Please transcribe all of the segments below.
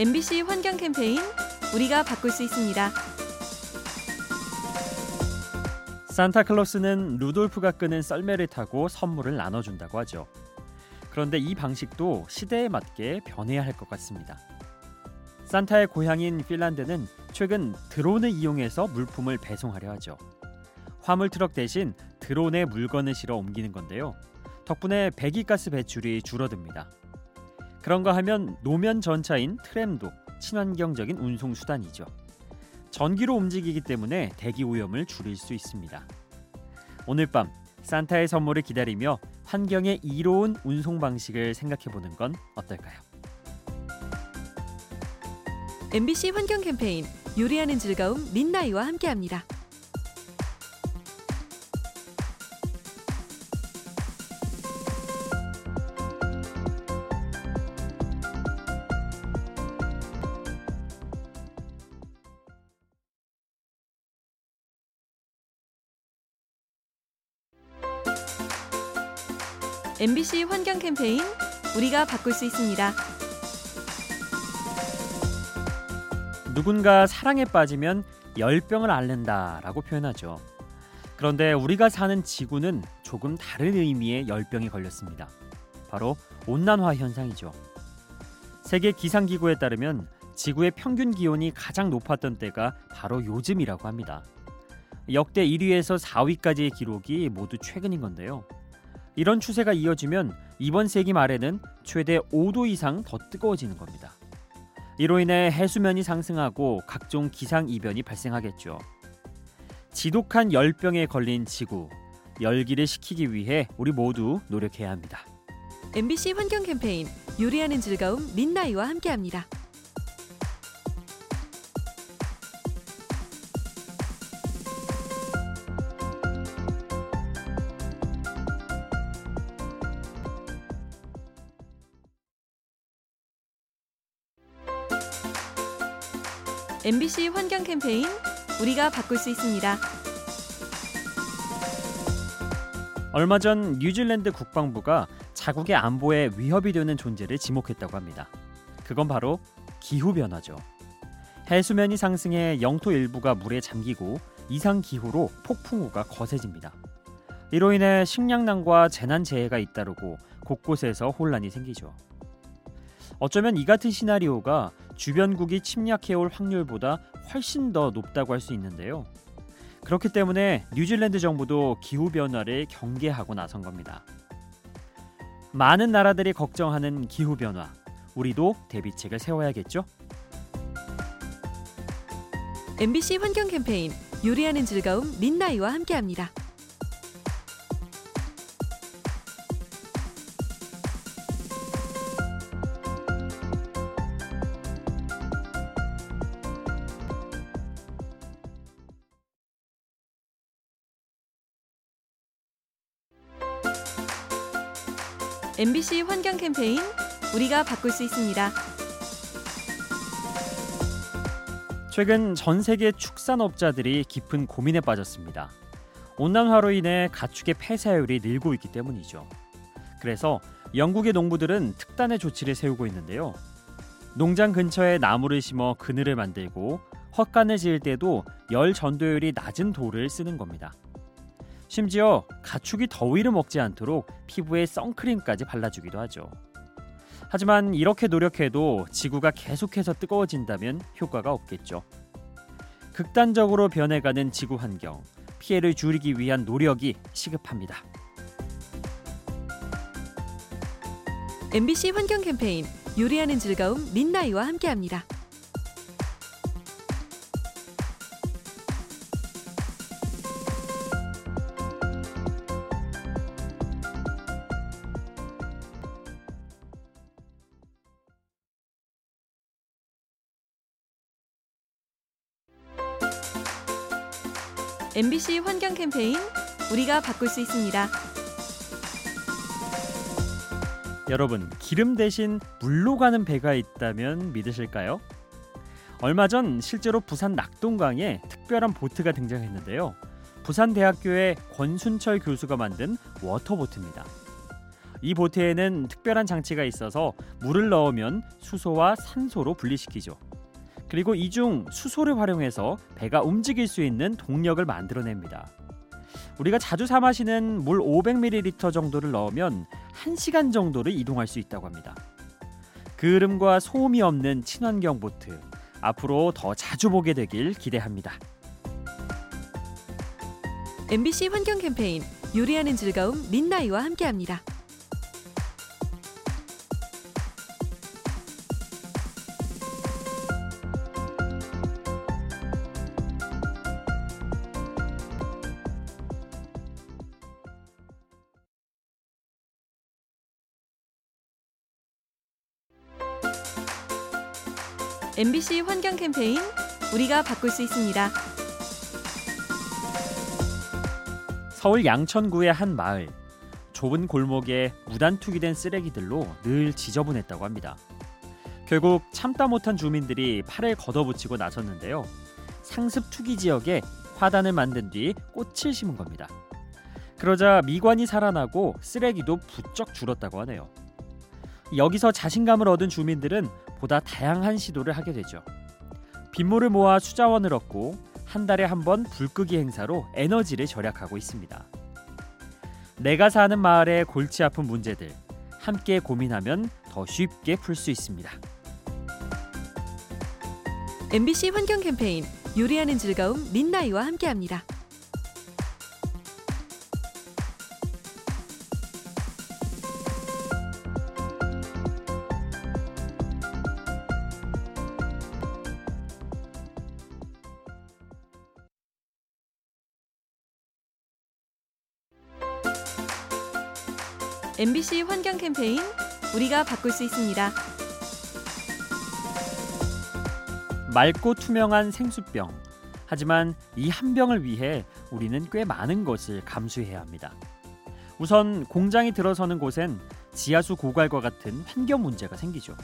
MBC 환경 캠페인 우리가 바꿀 수 있습니다. 산타클로스는 루돌프가 끄는 썰매를 타고 선물을 나눠준다고 하죠. 그런데 이 방식도 시대에 맞게 변해야 할 것 같습니다. 산타의 고향인 핀란드는 최근 드론을 이용해서 물품을 배송하려 하죠. 화물 트럭 대신 드론에 물건을 실어 옮기는 건데요. 덕분에 배기가스 배출이 줄어듭니다. 그런가 하면 노면 전차인 트램도 친환경적인 운송 수단이죠. 전기로 움직이기 때문에 대기 오염을 줄일 수 있습니다. 오늘 밤 산타의 선물을 기다리며 환경에 이로운 운송 방식을 생각해 보는 건 어떨까요? MBC 환경 캠페인 요리하는 즐거움 민나이와 함께합니다. MBC 환경 캠페인 우리가 바꿀 수 있습니다. 누군가 사랑에 빠지면 열병을 앓는다라고 표현하죠. 그런데 우리가 사는 지구는 조금 다른 의미의 열병이 걸렸습니다. 바로 온난화 현상이죠. 세계 기상기구에 따르면 지구의 평균 기온이 가장 높았던 때가 바로 요즘이라고 합니다. 역대 1위에서 4위까지의 기록이 모두 최근인 건데요. 이런 추세가 이어지면 이번 세기 말에는 최대 5도 이상 더 뜨거워지는 겁니다. 이로 인해 해수면이 상승하고 각종 기상 이변이 발생하겠죠. 지독한 열병에 걸린 지구, 열기를 식히기 위해 우리 모두 노력해야 합니다. MBC 환경 캠페인 요리하는 즐거움 민나이와 함께합니다. MBC 환경 캠페인 우리가 바꿀 수 있습니다. 얼마 전 뉴질랜드 국방부가 자국의 안보에 위협이 되는 존재를 지목했다고 합니다. 그건 바로 기후 변화죠. 해수면이 상승해 영토 일부가 물에 잠기고 이상 기후로 폭풍우가 거세집니다. 이로 인해 식량난과 재난 재해가 잇따르고 곳곳에서 혼란이 생기죠. 어쩌면 이 같은 시나리오가 주변국이 침략해올 확률보다 훨씬 더 높다고 할 수 있는데요. 그렇기 때문에 뉴질랜드 정부도 기후 변화를 경계하고 나선 겁니다. 많은 나라들이 걱정하는 기후 변화, 우리도 대비책을 세워야겠죠? MBC 환경 캠페인 요리하는 즐거움 민나이와 함께합니다. MBC 환경 캠페인 우리가 바꿀 수 있습니다. 최근 전 세계 축산업자들이 깊은 고민에 빠졌습니다. 온난화로 인해 가축의 폐사율이 늘고 있기 때문이죠. 그래서 영국의 농부들은 특단의 조치를 세우고 있는데요. 농장 근처에 나무를 심어 그늘을 만들고 헛간을 지을 때도 열 전도율이 낮은 돌을 쓰는 겁니다. 심지어 가축이 더위를 먹지 않도록 피부에 선크림까지 발라주기도 하죠. 하지만 이렇게 노력해도 지구가 계속해서 뜨거워진다면 효과가 없겠죠. 극단적으로 변해가는 지구 환경, 피해를 줄이기 위한 노력이 시급합니다. MBC 환경 캠페인 요리하는 즐거움 민나이와 함께합니다. MBC 환경 캠페인 우리가 바꿀 수 있습니다. 여러분, 기름 대신 물로 가는 배가 있다면 믿으실까요? 얼마 전 실제로 부산 낙동강에 특별한 보트가 등장했는데요. 부산대학교의 권순철 교수가 만든 워터보트입니다. 이 보트에는 특별한 장치가 있어서 물을 넣으면 수소와 산소로 분리시키죠. 그리고 이 중 수소를 활용해서 배가 움직일 수 있는 동력을 만들어냅니다. 우리가 자주 사 마시는 물 500ml 정도를 넣으면 1시간 정도를 이동할 수 있다고 합니다. 그름과 소음이 없는 친환경 보트 앞으로 더 자주 보게 되길 기대합니다. MBC 환경 캠페인 요리하는 즐거움 민나이와 함께합니다. MBC 환경 캠페인 우리가 바꿀 수 있습니다. 서울 양천구의 한 마을 좁은 골목에 무단 투기된 쓰레기들로 늘 지저분했다고 합니다. 결국 참다 못한 주민들이 팔을 걷어붙이고 나섰는데요. 상습 투기 지역에 화단을 만든 뒤 꽃을 심은 겁니다. 그러자 미관이 살아나고 쓰레기도 부쩍 줄었다고 하네요. 여기서 자신감을 얻은 주민들은 보다 다양한 시도를 하게 되죠. 빗물을 모아 수자원을 얻고 한 달에 한 번 불끄기 행사로 에너지를 절약하고 있습니다. 내가 사는 마을의 골치 아픈 문제들 함께 고민하면 더 쉽게 풀 수 있습니다. MBC 환경 캠페인 요리하는 즐거움 민나이와 함께합니다. MBC 환경 캠페인 우리가 바꿀 수 있습니다. 맑고 투명한 생수병. 하지만 이 한 병을 위해 우리는 꽤 많은 것을 감수해야 합니다. 우선 공장이 들어서는 곳엔 지하수 고갈과 같은 환경 문제가 생기죠.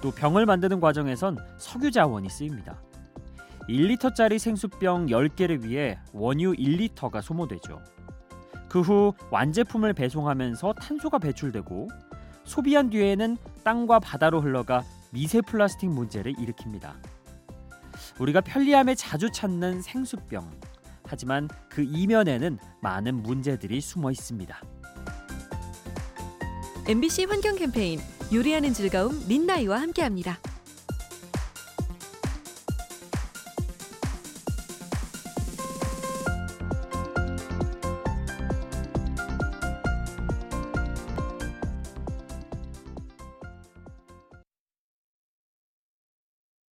또 병을 만드는 과정에선 석유 자원이 쓰입니다. 1리터짜리 생수병 10개를 위해 원유 1리터가 소모되죠. 그 후 완제품을 배송하면서 탄소가 배출되고 소비한 뒤에는 땅과 바다로 흘러가 미세 플라스틱 문제를 일으킵니다. 우리가 편리함에 자주 찾는 생수병. 하지만 그 이면에는 많은 문제들이 숨어 있습니다. MBC 환경 캠페인 요리하는 즐거움 민나이와 함께합니다.